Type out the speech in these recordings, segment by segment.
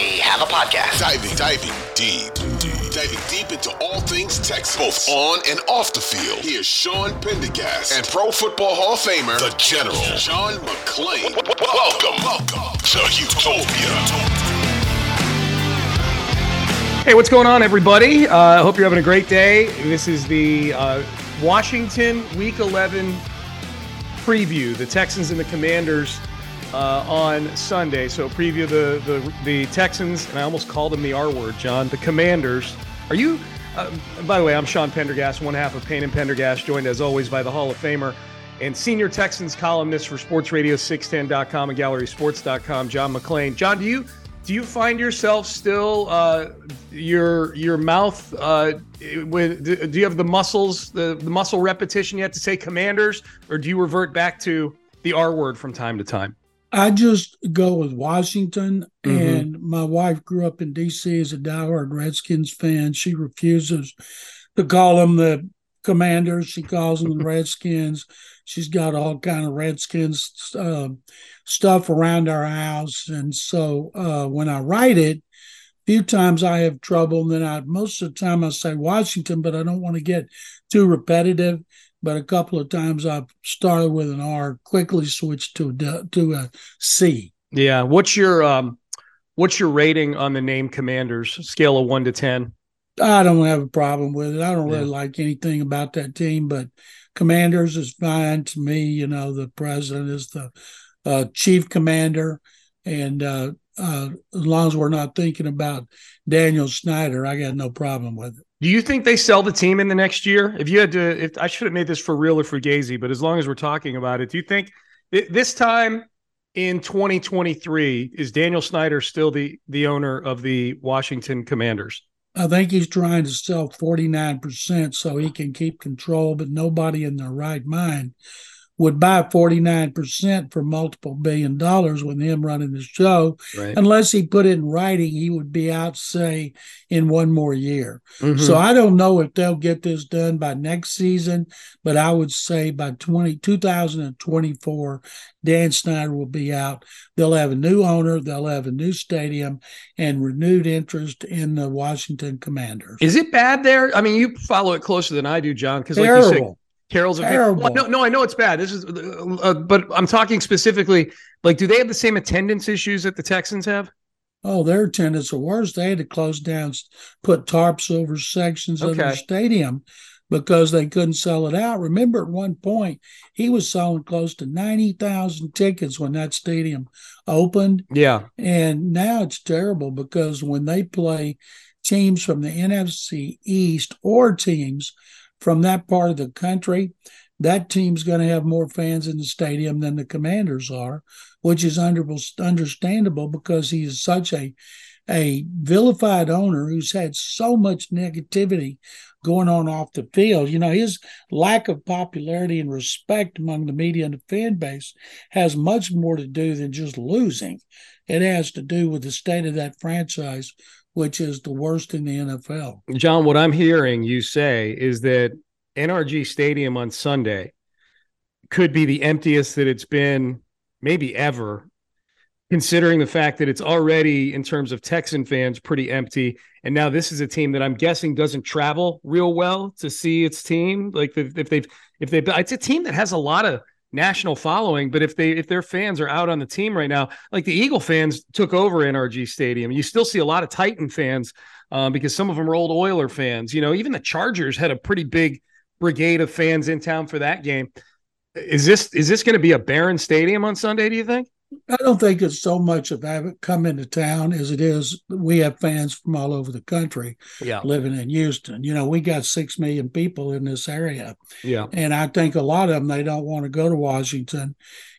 we have a podcast. Diving, diving deep, deep, diving deep into all things Texas, both on and off the field. Here's Sean Pendergast and Pro Football Hall of Famer, the General John McClain. Welcome, welcome to Houtopia. Hey, what's going on, everybody? I uh, hope you're having a great day. This is the uh, Washington Week 11 preview. The Texans and the Commanders uh, on Sunday. So preview the, the the Texans, and I almost called them the R word, John. The Commanders. Are you? Uh, by the way, I'm Sean Pendergast, one half of Payne and Pendergast, joined as always by the Hall of Famer and senior Texans columnist for Sports Radio 610.com and GallerySports.com, John McClain. John, do you do you find yourself still uh, your your mouth uh, with do you have the muscles the, the muscle repetition yet to say commanders or do you revert back to the R word from time to time? I just go with Washington, mm-hmm. and my wife grew up in D.C. as a diehard Redskins fan. She refuses to call them the Commanders; she calls them the Redskins. She's got all kind of Redskins uh, stuff around our house, and so uh, when I write it, a few times I have trouble. And then I most of the time I say Washington, but I don't want to get too repetitive but a couple of times I've started with an R, quickly switched to a, to a C. Yeah. What's your um, what's your rating on the name Commanders? Scale of one to ten. I don't have a problem with it. I don't really yeah. like anything about that team, but Commanders is fine to me. You know, the president is the uh, chief commander, and uh, uh, as long as we're not thinking about Daniel Snyder, I got no problem with it. Do you think they sell the team in the next year? If you had to, if I should have made this for real or Fugazi, but as long as we're talking about it, do you think this time in 2023 is Daniel Snyder still the the owner of the Washington Commanders? I think he's trying to sell 49% so he can keep control, but nobody in their right mind would buy 49% for multiple billion dollars with him running the show. Right. Unless he put it in writing, he would be out, say, in one more year. Mm-hmm. So I don't know if they'll get this done by next season, but I would say by 20, 2024, Dan Snyder will be out. They'll have a new owner, they'll have a new stadium, and renewed interest in the Washington Commanders. Is it bad there? I mean, you follow it closer than I do, John, because like you said, Carol's terrible. Well, no, no, I know it's bad. This is, uh, uh, but I'm talking specifically. Like, do they have the same attendance issues that the Texans have? Oh, their attendance are worse. They had to close down, put tarps over sections okay. of the stadium because they couldn't sell it out. Remember, at one point, he was selling close to 90,000 tickets when that stadium opened. Yeah. And now it's terrible because when they play teams from the NFC East or teams from that part of the country, that team's going to have more fans in the stadium than the Commanders are, which is under, understandable because he is such a a vilified owner who's had so much negativity going on off the field. You know, his lack of popularity and respect among the media and the fan base has much more to do than just losing. It has to do with the state of that franchise, which is the worst in the NFL. John, what I'm hearing you say is that NRG Stadium on Sunday could be the emptiest that it's been maybe ever, considering the fact that it's already, in terms of Texan fans, pretty empty. And now this is a team that I'm guessing doesn't travel real well to see its team. Like if they've, if they've, it's a team that has a lot of national following, but if they if their fans are out on the team right now, like the Eagle fans took over NRG Stadium, you still see a lot of Titan fans um, because some of them are old Oiler fans. You know, even the Chargers had a pretty big brigade of fans in town for that game. Is this is this going to be a barren stadium on Sunday? Do you think? I don't think it's so much of having come into town as it is we have fans from all over the country yeah. living in Houston. You know, we got six million people in this area. Yeah. And I think a lot of them they don't want to go to Washington.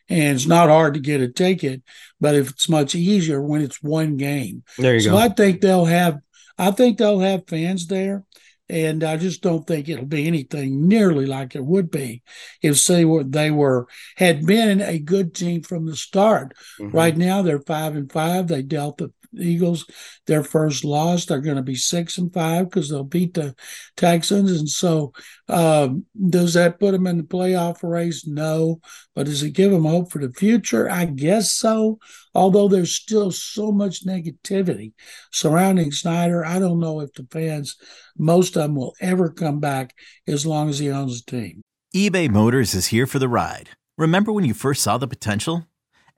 And it's not hard to get a ticket, but if it's much easier when it's one game. There you so go. I think they'll have I think they'll have fans there. And I just don't think it'll be anything nearly like it would be if say what they were had been a good team from the start. Mm-hmm. Right now they're five and five. They dealt the Eagles their first loss. They're going to be six and five because they'll beat the Texans. And so, um, does that put them in the playoff race? No. But does it give them hope for the future? I guess so. Although there's still so much negativity surrounding Snyder, I don't know if the fans, most of them, will ever come back as long as he owns the team. eBay Motors is here for the ride. Remember when you first saw the potential?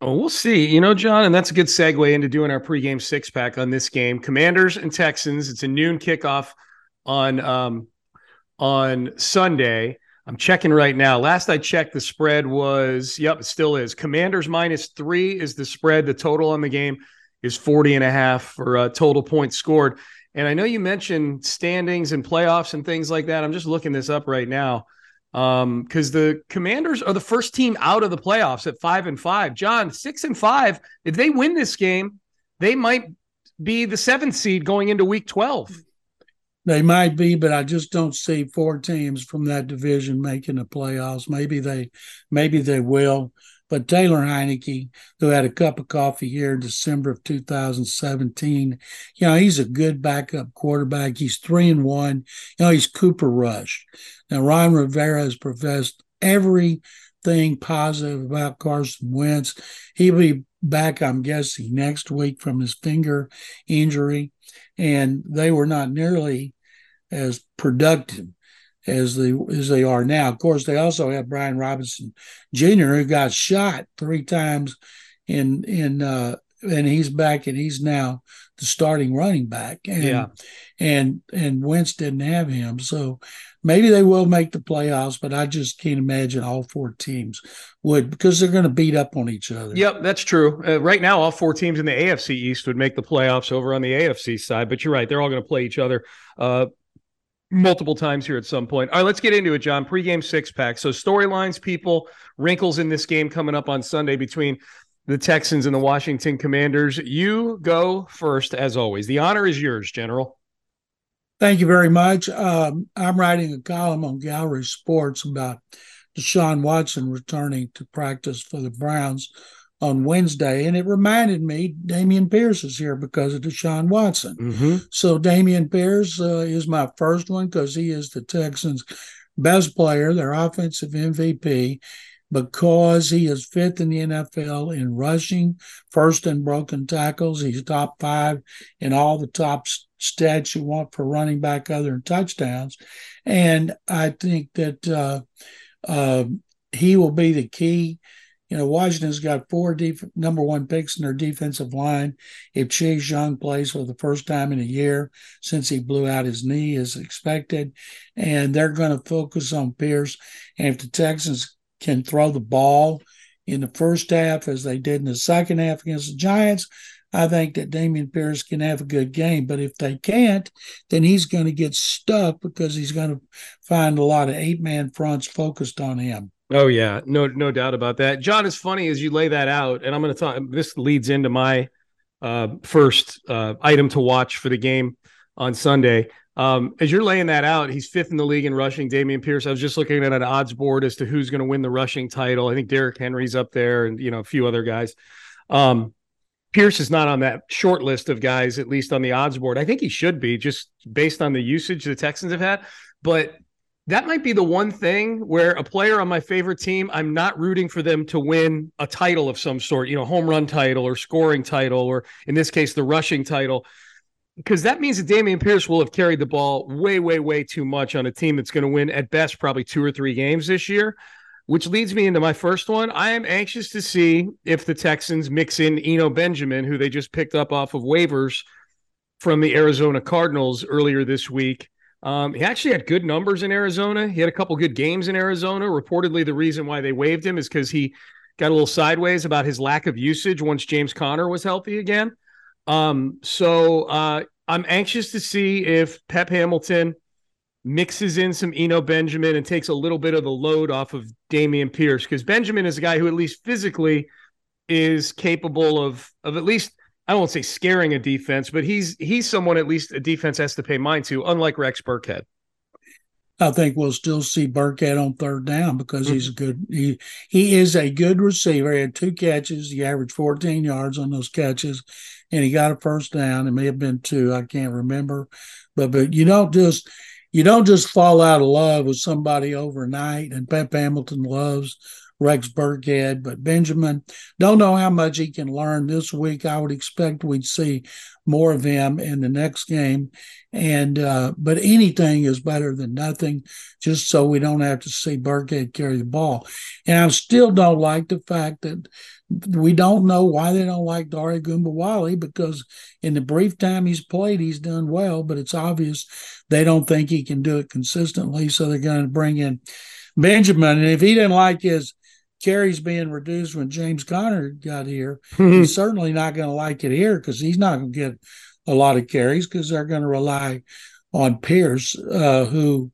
Oh, we'll see. You know, John, and that's a good segue into doing our pregame six pack on this game. Commanders and Texans. It's a noon kickoff on um, on Sunday. I'm checking right now. Last I checked, the spread was, yep, it still is. Commanders minus three is the spread. The total on the game is 40 and a half for uh, total points scored. And I know you mentioned standings and playoffs and things like that. I'm just looking this up right now um because the commanders are the first team out of the playoffs at five and five. John six and five if they win this game they might be the seventh seed going into week 12 they might be but i just don't see four teams from that division making the playoffs. Maybe they maybe they will but Taylor Heinicke, who had a cup of coffee here in December of 2017, you know, he's a good backup quarterback. He's three and one. You know, he's Cooper Rush. Now, Ron Rivera has professed everything positive about Carson Wentz. He'll be back, I'm guessing, next week from his finger injury. And they were not nearly as productive as they as they are now. Of course, they also have Brian Robinson Jr., who got shot three times in in uh, and he's back and he's now the starting running back. And, yeah. And and Wentz didn't have him, so maybe they will make the playoffs. But I just can't imagine all four teams would because they're going to beat up on each other. Yep, that's true. Uh, right now, all four teams in the AFC East would make the playoffs over on the AFC side. But you're right; they're all going to play each other. Uh, multiple times here at some point. All right, let's get into it, John. Pre-game six pack. So storylines, people, wrinkles in this game coming up on Sunday between the Texans and the Washington Commanders. You go first, as always. The honor is yours, General. Thank you very much. Um, I'm writing a column on Gallery Sports about Deshaun Watson returning to practice for the Browns on Wednesday, and it reminded me Dameon Pierce is here because of Deshaun Watson. Mm-hmm. So Dameon Pierce uh, is my first one because he is the Texans' best player, their offensive MVP, because he is fifth in the NFL in rushing, first in broken tackles. He's top five in all the top stats you want for running back other than touchdowns, and I think that uh, uh, he will be the key you know, Washington's got four def- number one picks in their defensive line. If Chase Young plays for the first time in a year since he blew out his knee, as expected, and they're going to focus on Pierce. And if the Texans can throw the ball in the first half as they did in the second half against the Giants, I think that Dameon Pierce can have a good game. But if they can't, then he's going to get stuck because he's going to find a lot of eight man fronts focused on him. Oh yeah, no no doubt about that. John, it's funny as you lay that out, and I'm going to talk. This leads into my uh, first uh, item to watch for the game on Sunday. Um, as you're laying that out, he's fifth in the league in rushing. Dameon Pierce. I was just looking at an odds board as to who's going to win the rushing title. I think Derrick Henry's up there, and you know a few other guys. Um, Pierce is not on that short list of guys, at least on the odds board. I think he should be, just based on the usage the Texans have had. But that might be the one thing where a player on my favorite team, I'm not rooting for them to win a title of some sort, you know, home run title or scoring title, or in this case, the rushing title. Because that means that Dameon Pierce will have carried the ball way, way, way too much on a team that's going to win at best probably two or three games this year which leads me into my first one. I am anxious to see if the Texans mix in Eno Benjamin, who they just picked up off of waivers from the Arizona Cardinals earlier this week. Um, he actually had good numbers in Arizona. He had a couple good games in Arizona. Reportedly, the reason why they waived him is because he got a little sideways about his lack of usage once James Conner was healthy again. Um, so uh, I'm anxious to see if Pep Hamilton – mixes in some Eno Benjamin and takes a little bit of the load off of Dameon Pierce because Benjamin is a guy who at least physically is capable of of at least I won't say scaring a defense, but he's he's someone at least a defense has to pay mind to, unlike Rex Burkhead. I think we'll still see Burkhead on third down because mm-hmm. he's a good he he is a good receiver. He had two catches, he averaged 14 yards on those catches, and he got a first down. It may have been two, I can't remember. But but you don't just you don't just fall out of love with somebody overnight. And Pep Hamilton loves Rex Burkhead, but Benjamin, don't know how much he can learn this week. I would expect we'd see more of him in the next game. And uh, but anything is better than nothing, just so we don't have to see Burkhead carry the ball. And I still don't like the fact that we don't know why they don't like Dare Ogunbowale because in the brief time he's played, he's done well, but it's obvious they don't think he can do it consistently. So they're going to bring in Benjamin. And if he didn't like his carries being reduced when James Conner got here, he's certainly not going to like it here because he's not going to get a lot of carries because they're going to rely on Pierce, uh, who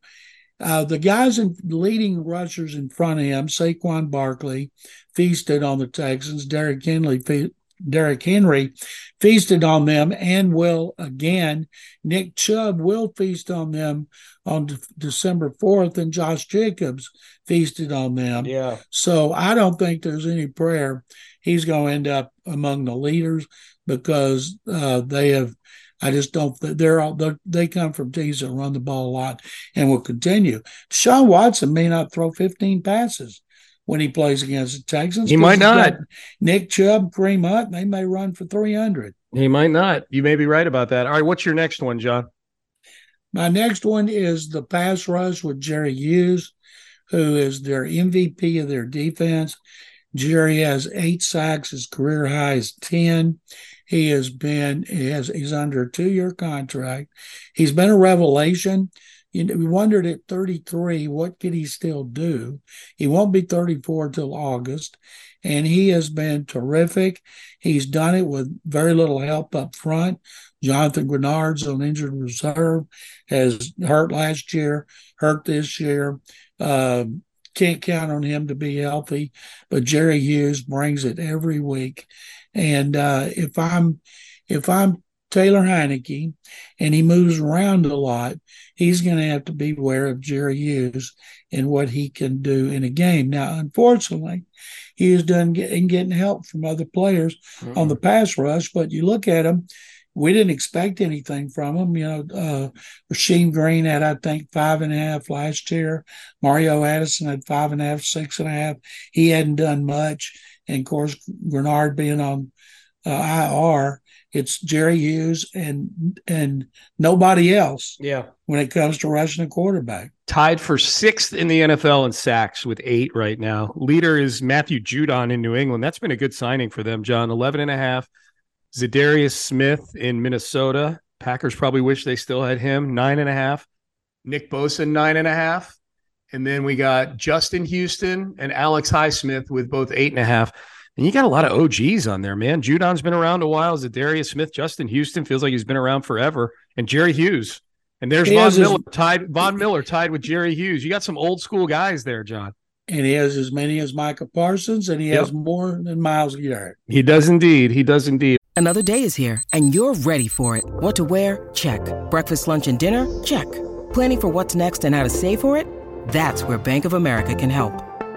uh, the guys in leading rushers in front of him, Saquon Barkley, feasted on the Texans. Derrick Henry, fe- Derrick Henry feasted on them and will again. Nick Chubb will feast on them on De- December 4th, and Josh Jacobs feasted on them. Yeah. So I don't think there's any prayer he's going to end up among the leaders because uh, they have. I just don't. They're all they come from teams that run the ball a lot and will continue. Sean Watson may not throw 15 passes when he plays against the Texans. He might not. Nick Chubb, Kareem Hunt, they may run for 300. He might not. You may be right about that. All right, what's your next one, John? My next one is the pass rush with Jerry Hughes, who is their MVP of their defense. Jerry has eight sacks. His career high is 10. He has been, he has, he's under a two year contract. He's been a revelation you know, we wondered at 33, what could he still do? He won't be 34 till August, and he has been terrific. He's done it with very little help up front. Jonathan Greenard's on injured reserve, has hurt last year, hurt this year. Uh, can't count on him to be healthy, but Jerry Hughes brings it every week. And uh, if I'm if I'm Taylor Heinicke and he moves around a lot, he's going to have to be aware of Jerry Hughes and what he can do in a game. Now, unfortunately, he is done getting, getting help from other players mm-hmm. on the pass rush, but you look at him, we didn't expect anything from him. You know, uh, Rasheem Green had, I think, five and a half last year. Mario Addison had five and a half, six and a half. He hadn't done much. And of course, Greenard being on uh, IR, it's Jerry Hughes and and nobody else. Yeah. When it comes to rushing a quarterback. Tied for sixth in the NFL in sacks with eight right now. Leader is Matthew Judon in New England. That's been a good signing for them, John. 11 and a half. Za'Darius Smith in Minnesota. Packers probably wish they still had him. Nine and a half. Nick Bosa, nine and a half. And then we got Justin Houston and Alex Highsmith with both eight and a half. And you got a lot of OGs on there, man. Judon's been around a while. Za'Darius Smith, Justin Houston feels like he's been around forever, and Jerry Hughes. And there's he Von Miller his... tied. Von Miller tied with Jerry Hughes. You got some old school guys there, John. and he has as many as Micah Parsons, and he Yep. has more than Myles Garrett. He does indeed. He does indeed. Another day is here, and you're ready for it. What to wear? Check. Breakfast, lunch, and dinner? Check. Planning for what's next and how to save for it? That's where Bank of America can help.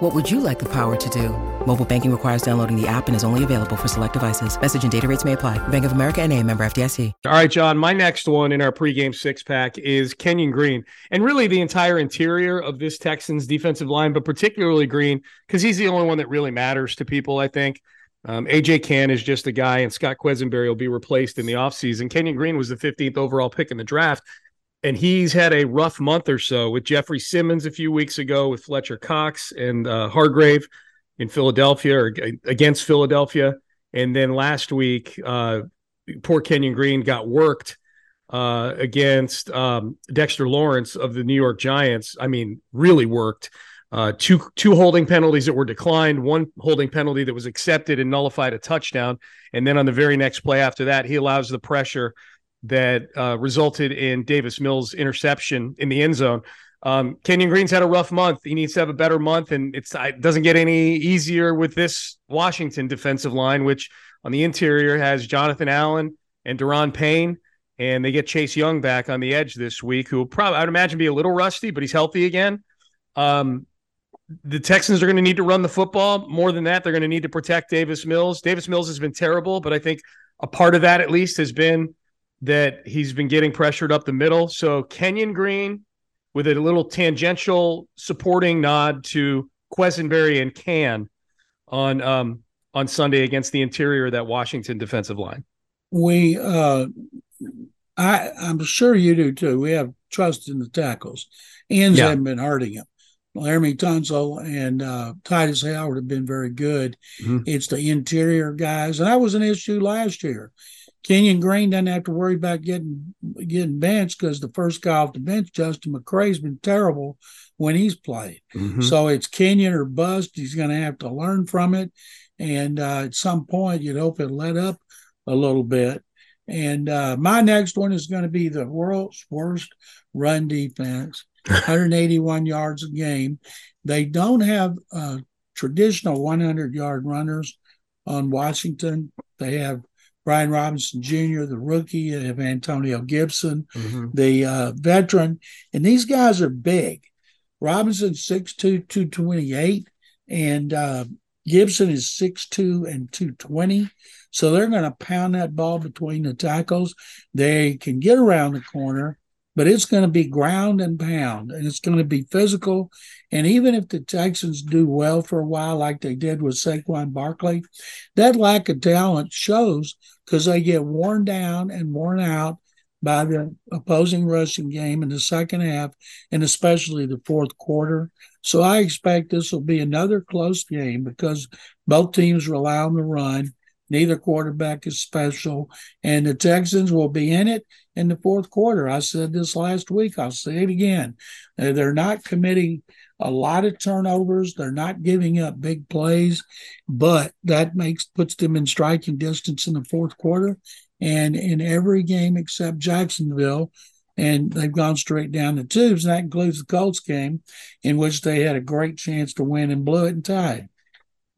What would you like the power to do? Mobile banking requires downloading the app and is only available for select devices. Message and data rates may apply. Bank of America and a member FDIC. All right, John. My next one in our pregame six pack is Kenyon Green, and really the entire interior of this Texans defensive line, but particularly Green because he's the only one that really matters to people. I think um, AJ Cann is just a guy, and Scott Quessenberry will be replaced in the offseason. Kenyon Green was the 15th overall pick in the draft, and he's had a rough month or so with Jeffrey Simmons a few weeks ago, with Fletcher Cox and uh, Hargrave in Philadelphia or against Philadelphia, and then last week. Uh, poor Kenyon Green got worked uh, against um, Dexter Lawrence of the New York Giants. I mean, really worked. Uh, two two holding penalties that were declined, one holding penalty that was accepted and nullified a touchdown, and then on the very next play after that, he allows the pressure that uh, resulted in Davis Mills' interception in the end zone. Um, Kenyon Green's had a rough month. He needs to have a better month, and it doesn't get any easier with this Washington defensive line, which on the interior has Jonathan Allen and Daron Payne, and they get Chase Young back on the edge this week, who will probably I'd imagine be a little rusty, but he's healthy again. Um, the Texans are going to need to run the football. More than that, they're going to need to protect Davis Mills. Davis Mills has been terrible, but I think a part of that at least has been that he's been getting pressured up the middle. So Kenyon Green with a little tangential supporting nod to Quessenberry and Cann on um, on Sunday against the interior of that Washington defensive line. We, uh, I, I'm sure you do too. We have trust in the tackles. Ends Yeah. haven't been hurting him. Laremy Tunsil and uh, Tytus Howard have been very good. Mhm. It's the interior guys, and that was an issue last year. Kenyon Green doesn't have to worry about getting getting benched because the first guy off the bench, Justin McCray's been terrible when he's played. So it's Kenyon or bust. He's going to have to learn from it, and uh, at some point, you'd hope it let up a little bit. And uh, my next one is going to be the world's worst run defense, 181 yards a game. They don't have uh, traditional 100 yard runners on Washington. They have Brian Robinson Jr., the rookie. They have Antonio Gibson, Mhm. the uh, veteran. And these guys are big. Robinson 6'2, 228, and uh, Gibson is 6'2 and 220. So they're going to pound that ball between the tackles. They can get around the corner, but it's going to be ground and pound, and it's going to be physical. And even if the Texans do well for a while, like they did with Saquon Barkley, that lack of talent shows because they get worn down and worn out by the opposing rushing game in the second half and especially the fourth quarter. So I expect this will be another close game because both teams rely on the run. Neither quarterback is special, and the Texans will be in it in the fourth quarter. I said this last week. I'll say it again. They're not committing a lot of turnovers. They're not giving up big plays, but that makes puts them in striking distance in the fourth quarter. And in every game except Jacksonville, and they've gone straight down the tubes, and that includes the Colts game, in which they had a great chance to win and blew it and tied.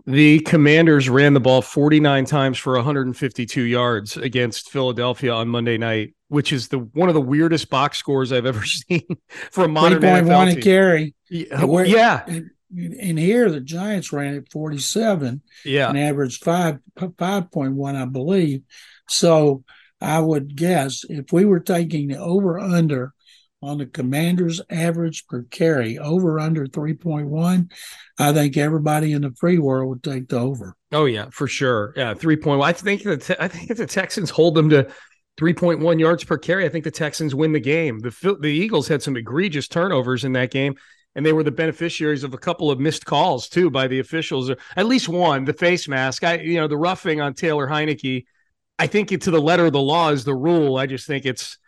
The Commanders ran the ball 49 times for 152 yards against Philadelphia on Monday night, which is the one of the weirdest box scores I've ever seen for a modern one NFL a team. carry. Yeah, Where- yeah, And, and here the Giants ran at 47 yeah. and averaged five five point one, I believe. So I would guess if we were taking the over under on the Commanders' average per carry, over under three point one, I think everybody in the free world would take the over. Oh yeah, for sure. Yeah, three point one. I think the te- I think if the Texans hold them to three point one yards per carry, I think the Texans win the game. The the Eagles had some egregious turnovers in that game, and they were the beneficiaries of a couple of missed calls too by the officials, or at least one, the face mask. I you know the roughing on Taylor Heinicke. I think it to the letter of the law is the rule. I just think it's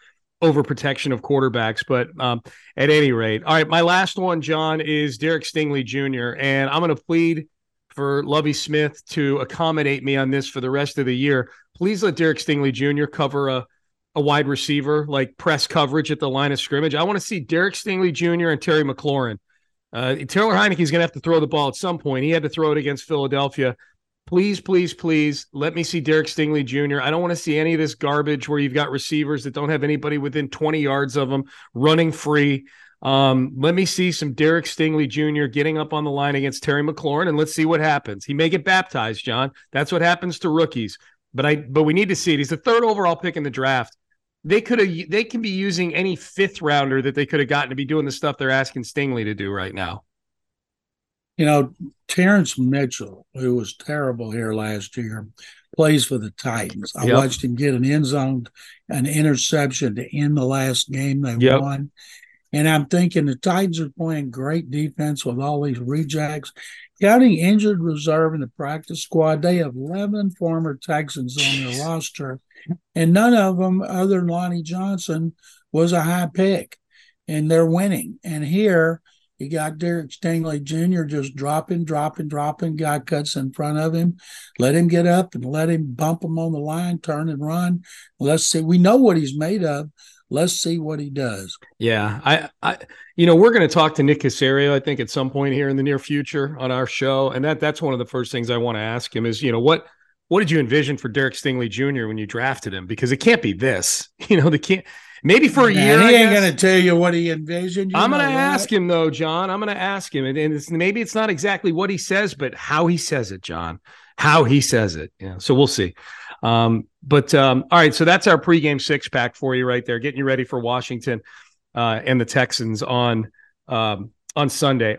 overprotection of quarterbacks. But um, at any rate, all right. My last one, John, is Derek Stingley Jr. And I'm going to plead for Lovie Smith to accommodate me on this for the rest of the year. Please let Derek Stingley Jr. cover a a wide receiver, like press coverage at the line of scrimmage. I want to see Derek Stingley Jr. and Terry McLaurin. Uh, Taylor Heinicke's going to have to throw the ball at some point. He had to throw it against Philadelphia. Please, please, please let me see Derek Stingley Jr. I don't want to see any of this garbage where you've got receivers that don't have anybody within 20 yards of them running free. Um, let me see some Derek Stingley Jr. getting up on the line against Terry McLaurin, and let's see what happens. He may get baptized, John. That's what happens to rookies. But I, but we need to see it. He's the third overall pick in the draft they could have they can be using any fifth rounder that they could have gotten to be doing the stuff they're asking Stingley to do right now. You know, Terrance Mitchell, who was terrible here last year, plays for the Titans. I yep. watched him get an end zone, an interception to end the last game they yep. won. And I'm thinking the Titans are playing great defense with all these rejects. Counting injured reserve in the practice squad, they have 11 former Texans on their roster and none of them, other than Lonnie Johnson, was a high pick, and they're winning. And here you got Derek Stingley Jr. just dropping, dropping, dropping. Guy cuts in front of him. Let him get up and let him bump him on the line, turn and run. Let's see. We know what he's made of. Let's see what he does. Yeah, I, I, you know, we're going to talk to Nick Caserio, I think, at some point here in the near future on our show, and that that's one of the first things I want to ask him is, you know, what what did you envision for Derek Stingley Jr. when you drafted him? Because it can't be this. You know, the can't maybe for a year. He ain't gonna tell you what he envisioned. I'm gonna ask him though, John. I'm gonna ask him, and, and it's, maybe it's not exactly what he says, but how he says it, John. How he says it. Yeah. So we'll see. Um, but um, all right, so that's our pregame six pack for you right there, getting you ready for Washington uh, and the Texans on um, on Sunday.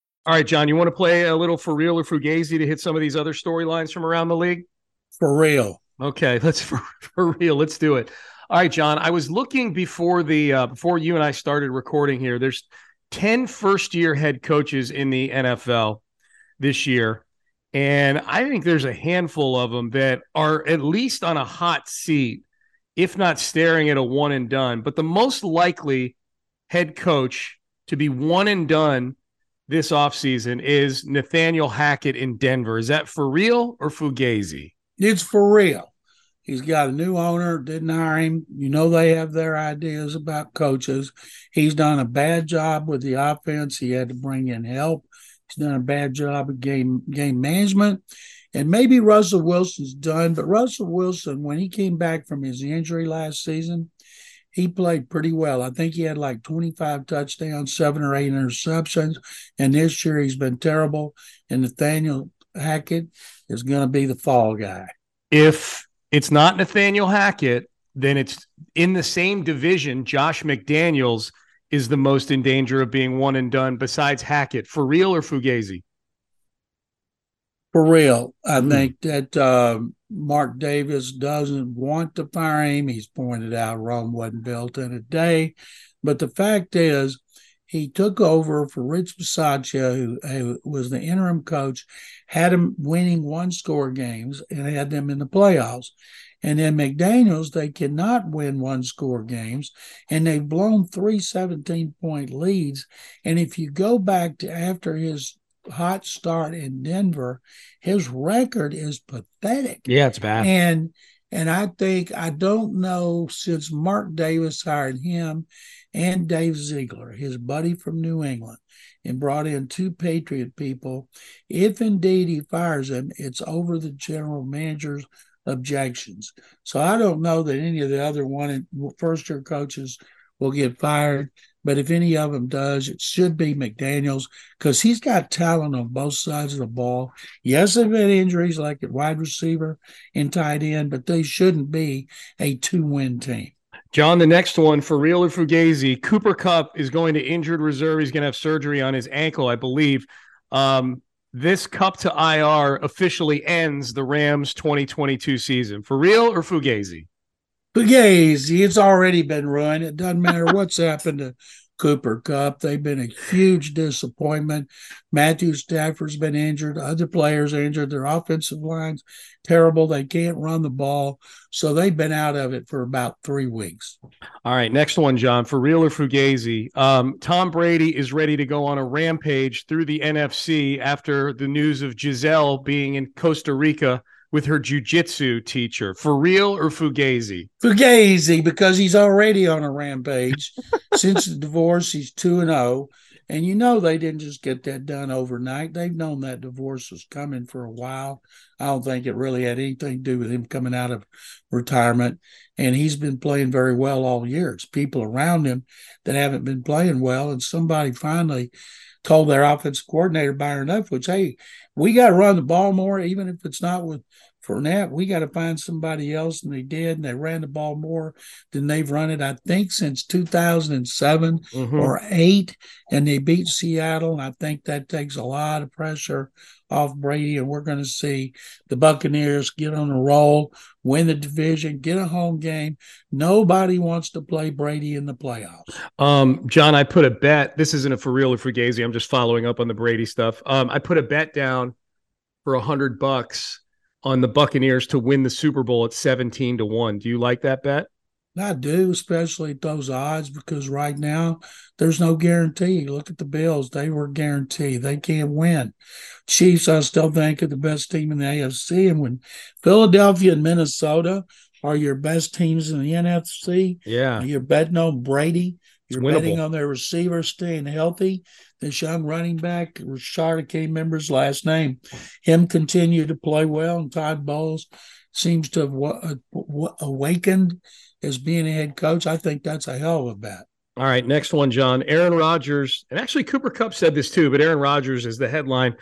All right, John, you want to play a little for real or fugazi to hit some of these other storylines from around the league? For real. Okay, let's for, for real. Let's do it. All right, John. I was looking before the uh, before you and I started recording here. There's 10 first year head coaches in the NFL this year. And I think there's a handful of them that are at least on a hot seat, if not staring at a one and done. But the most likely head coach to be one and done this offseason is Nathaniel Hackett in Denver. Is that for real or Fugazi? It's for real. He's got a new owner, didn't hire him. You know, they have their ideas about coaches. He's done a bad job with the offense. He had to bring in help. He's done a bad job of game, game management. And maybe Russell Wilson's done, but Russell Wilson, when he came back from his injury last season, he played pretty well. I think he had like 25 touchdowns, seven or eight interceptions. And this year he's been terrible. And Nathaniel Hackett is going to be the fall guy. If it's not Nathaniel Hackett, then it's in the same division. Josh McDaniels is the most in danger of being one and done besides Hackett. For real or Fugazi? For real. I mm-hmm. think that um, Mark Davis doesn't want to fire him. He's pointed out Rome wasn't built in a day. But the fact is, he took over for Rich Bisaccia, who, who, was the interim coach, had him winning one score games and had them in the playoffs. And then McDaniels, they cannot win one score games, and they've blown three 17 point leads. And if you go back to after his hot start in Denver, his record is pathetic. Yeah, it's bad. And and I think I don't know since Mark Davis hired him and Dave Ziegler, his buddy from New England, and brought in two Patriot people. If indeed he fires them, it's over the general manager's objections. So I don't know that any of the other one first year coaches will get fired. But if any of them does, it should be McDaniels because he's got talent on both sides of the ball. Yes, they've had injuries like at wide receiver and tight end, but they shouldn't be a two win team. John, the next one for real or Fugazi, Cooper Kupp is going to injured reserve. He's going to have surgery on his ankle, I believe. Um, this Kupp to IR officially ends the Rams 2022 season. For real or Fugazi? Fugazi, it's already been ruined. It doesn't matter what's happened to Cooper Kupp. They've been a huge disappointment. Matthew Stafford's been injured. Other players injured. Their offensive line's terrible. They can't run the ball. So they've been out of it for about three weeks. All right. Next one, John. For real or Fugazi? Um, Tom Brady is ready to go on a rampage through the NFC after the news of Gisele being in Costa Rica with her jujitsu teacher. For real or Fugazi? Fugazi, because he's already on a rampage. Since the divorce, he's 2 and 0. And you know they didn't just get that done overnight. They've known that divorce was coming for a while. I don't think it really had anything to do with him coming out of retirement. And he's been playing very well all year. It's people around him that haven't been playing well. And somebody finally told their offensive coordinator Byron Leftwich, "Hey, we got to run the ball more, even if it's not with Fournette. We got to find somebody else." And they did, and they ran the ball more than they've run it, I think, since 2007 Mhm. or eight. And they beat Seattle, and I think that takes a lot of pressure off Brady. And we're going to see the Buccaneers get on a roll, win the division, get a home game. Nobody wants to play Brady in the playoffs. Um, John, I put a bet. This isn't a for real or Fugazi. I'm just following up on the Brady stuff. Um, I put a bet down for a hundred bucks on the Buccaneers to win the Super Bowl at 17 to 1. Do you like that bet? I do, especially at those odds, because right now there's no guarantee. Look at the Bills; they were guaranteed they can't win. Chiefs, I still think are the best team in the AFC, and when Philadelphia and Minnesota are your best teams in the NFC, Yeah. you're betting on Brady. You're betting on their receivers staying healthy. This young running back, Rachaad, I can't remember his last name, him continue to play well, and Todd Bowles seems to have wa- uh, wa- awakened as being a head coach. I think that's a hell of a bet. All right, next one, John. Aaron Rodgers, and actually Cooper Kupp said this too, but Aaron Rodgers is the headline.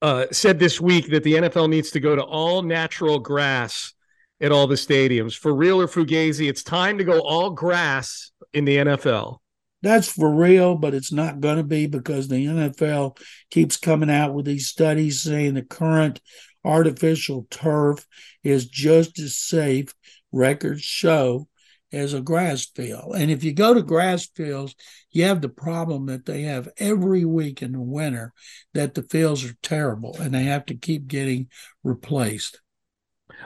Uh, said this week that the NFL needs to go to all natural grass at all the stadiums. For real or Fugazi, it's time to go all grass in the NFL. That's for real, but it's not going to be because the NFL keeps coming out with these studies saying the current artificial turf is just as safe, records show, as a grass field. And if you go to grass fields, you have the problem that they have every week in the winter that the fields are terrible and they have to keep getting replaced.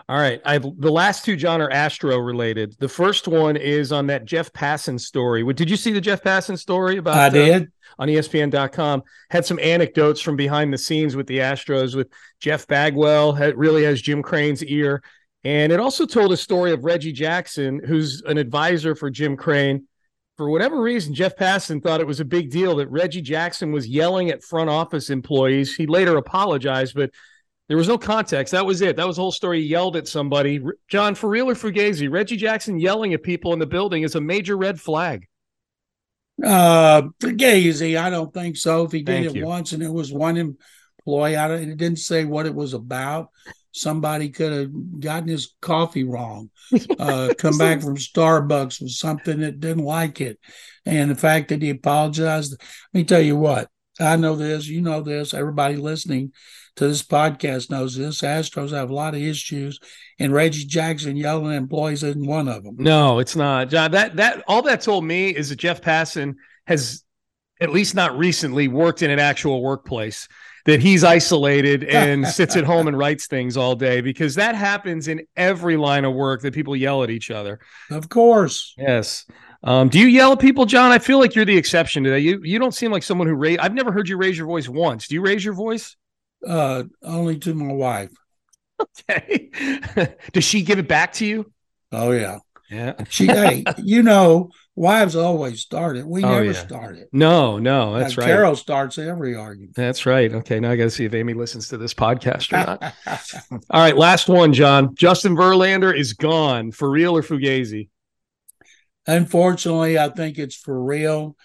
All right. I the last two, John, are Astro related. The first one is on that Jeff Passan story. Did you see the Jeff Passan story about? I uh, did. on E ESPN.com. Had some anecdotes from behind the scenes with the Astros with Jeff Bagwell. Had, really has Jim Crane's ear, and it also told a story of Reggie Jackson, who's an advisor for Jim Crane. For whatever reason, Jeff Passan thought it was a big deal that Reggie Jackson was yelling at front office employees. He later apologized, but there was no context. That was it. That was the whole story. He yelled at somebody. John, for real or Fugazi, Reggie Jackson yelling at people in the building is a major red flag. Uh, Gazy, I don't think so. If he did Thank it you. once and it was one employee, I don't, it didn't say what it was about. Somebody could have gotten his coffee wrong, uh, come back from Starbucks with something that didn't like it. And the fact that he apologized, let me tell you what, I know this, you know this, everybody listening to this podcast knows this. Astros have a lot of issues, and Reggie Jackson yelling at employees isn't one of them. No, it's not. John, that that all that told me is that Jeff Passan has at least not recently worked in an actual workplace. That he's isolated and sits at home and writes things all day because that happens in every line of work that people yell at each other. Of course. Yes. Um, do you yell at people, John? I feel like you're the exception to that. You you don't seem like someone who raise. I've never heard you raise your voice once. Do you raise your voice? Uh, only to my wife. Okay. Does she give it back to you? Oh yeah. Yeah. She hey, you know, wives always start it. We Oh, never yeah. start it. No, no, that's right. Carol starts every argument. That's right. Okay, now I got to see if Amy listens to this podcast or not. All right, last one, John. Justin Verlander is gone for real or Fugazi. Unfortunately, I think it's for real.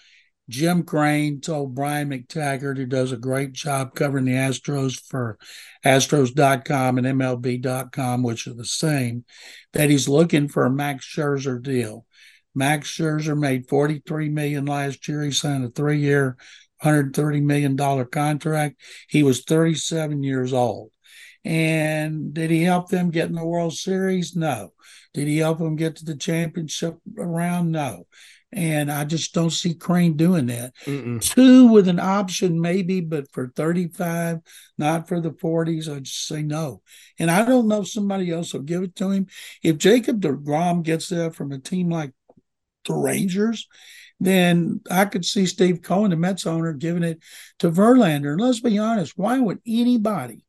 Jim Crane told Brian McTaggart, who does a great job covering the Astros for Astros.com and MLB.com, which are the same, that he's looking for a Max Scherzer deal. Max Scherzer made 43 million last year. He signed a three-year, $130 million contract. He was 37 years old. And did he help them get in the World Series? No. Did he help them get to the championship round? No. And I just don't see Crane doing that. Mm-mm. Two with an option, maybe, but for 35, not for the 40s, I just say no. And I don't know if somebody else will give it to him. If Jacob DeGrom gets that from a team like the Rangers, then I could see Steve Cohen, the Mets owner, giving it to Verlander. And let's be honest, why would anybody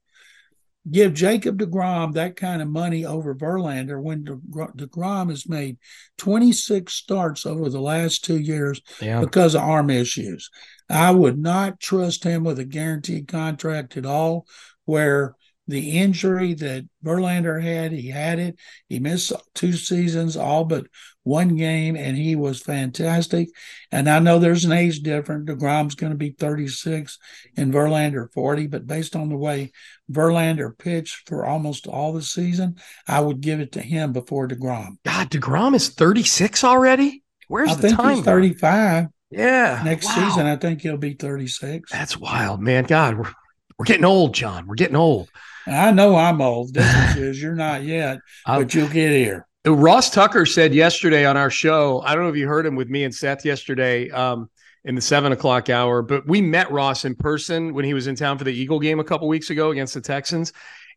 give Jacob DeGrom that kind of money over Verlander when DeGrom has made 26 starts over the last two years yeah. because of arm issues. I would not trust him with a guaranteed contract at all, where the injury that Verlander had, he had it. He missed two seasons, all but one game, and he was fantastic. And I know there's an age difference. DeGrom's going to be 36 and Verlander 40, but based on the way Verlander pitched for almost all the season, I would give it to him before DeGrom. God, DeGrom is 36 already? Where's I the think He's 35. Yeah. Next wow. season, I think he'll be 36. That's wild, man. God, we're, we're getting old, John. We're getting old. I know I'm old. Is you're not yet, but you'll get here. Ross Tucker said yesterday on our show. I don't know if you heard him with me and Seth yesterday um, in the seven o'clock hour, but we met Ross in person when he was in town for the Eagle game a couple weeks ago against the Texans,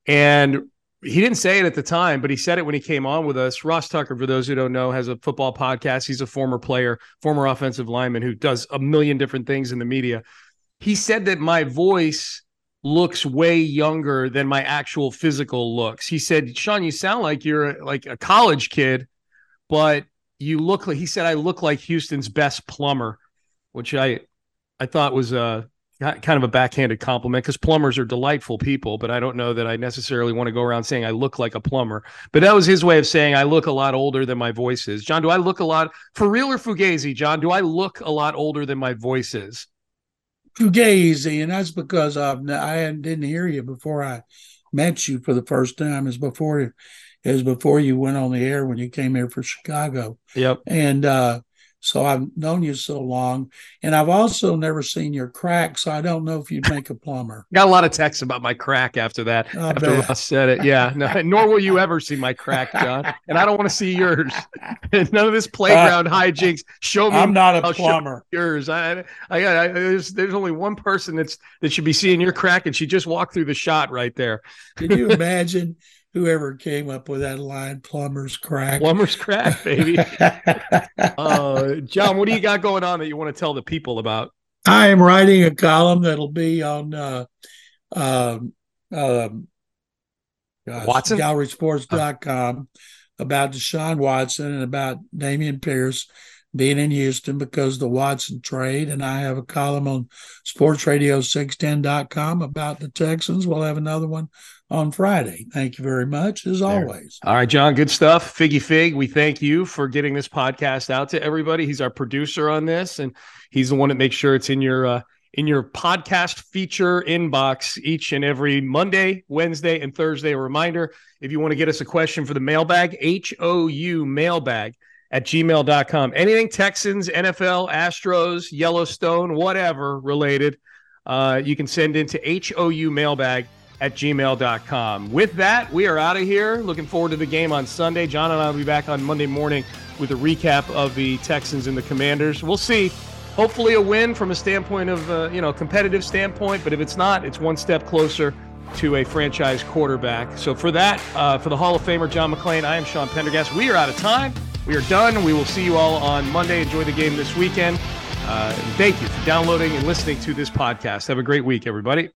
and he didn't say it at the time, but he said it when he came on with us. Ross Tucker, for those who don't know, has a football podcast. He's a former player, former offensive lineman who does a million different things in the media. He said that my voice looks way younger than my actual physical looks. He said, "Sean, you sound like you're like a college kid, but you look like." He said, "I look like Houston's best plumber," which I I thought was uh, a kind of a backhanded compliment because plumbers are delightful people, but I don't know that I necessarily want to go around saying I look like a plumber. But that was his way of saying I look a lot older than my voice is. John, do I look a lot for real or fugazi? John, do I look a lot older than my voice is? Fugazi, and that's because I've, I didn't hear you before I met you for the first time. Is before is before you went on the air when you came here for Chicago. Yep. And uh, so I've known you so long, and I've also never seen your crack. So I don't know if you'd make a plumber. Got a lot of texts about my crack after that. I after bet. Ross said it, yeah. No, nor will you ever see my crack, John. And I don't want to see yours. None of this playground uh, hijinks. Show me. I'm not a I'll plumber. Yours. I, I, I, there's, there's only one person that's that should be seeing your crack, and she just walked through the shot right there. Can you imagine? Whoever came up with that line, plumber's crack. Plumber's crack, baby. uh, John, what do you got going on that you want to tell the people about? I am writing a column that'll be on uh, uh, uh, Watson? GallerySports.com about Deshaun Watson and about Dameon Pierce being in Houston because the Watson trade. And I have a column on sportsradio610.com about the Texans. We'll have another one on Friday. Thank you very much, as there. always. All right, John, good stuff. Figgy Fig, we thank you for getting this podcast out to everybody. He's our producer on this, and he's the one that makes sure it's in your uh, in your podcast feature inbox each and every Monday, Wednesday, and Thursday. A reminder if you want to get us a question for the mailbag, H O U mailbag at gmail.com. Anything Texans, NFL, Astros, Yellowstone, whatever related, uh, you can send into HOU mailbag at gmail.com. With that, we are out of here. Looking forward to the game on Sunday. John and I will be back on Monday morning with a recap of the Texans and the Commanders. We'll see. Hopefully, a win from a standpoint of, uh, you know, competitive standpoint. But if it's not, it's one step closer to a franchise quarterback. So for that, uh, for the Hall of Famer John McClain, I am Sean Pendergast. We are out of time. We are done. We will see you all on Monday. Enjoy the game this weekend. Uh, thank you for downloading and listening to this podcast. Have a great week, everybody.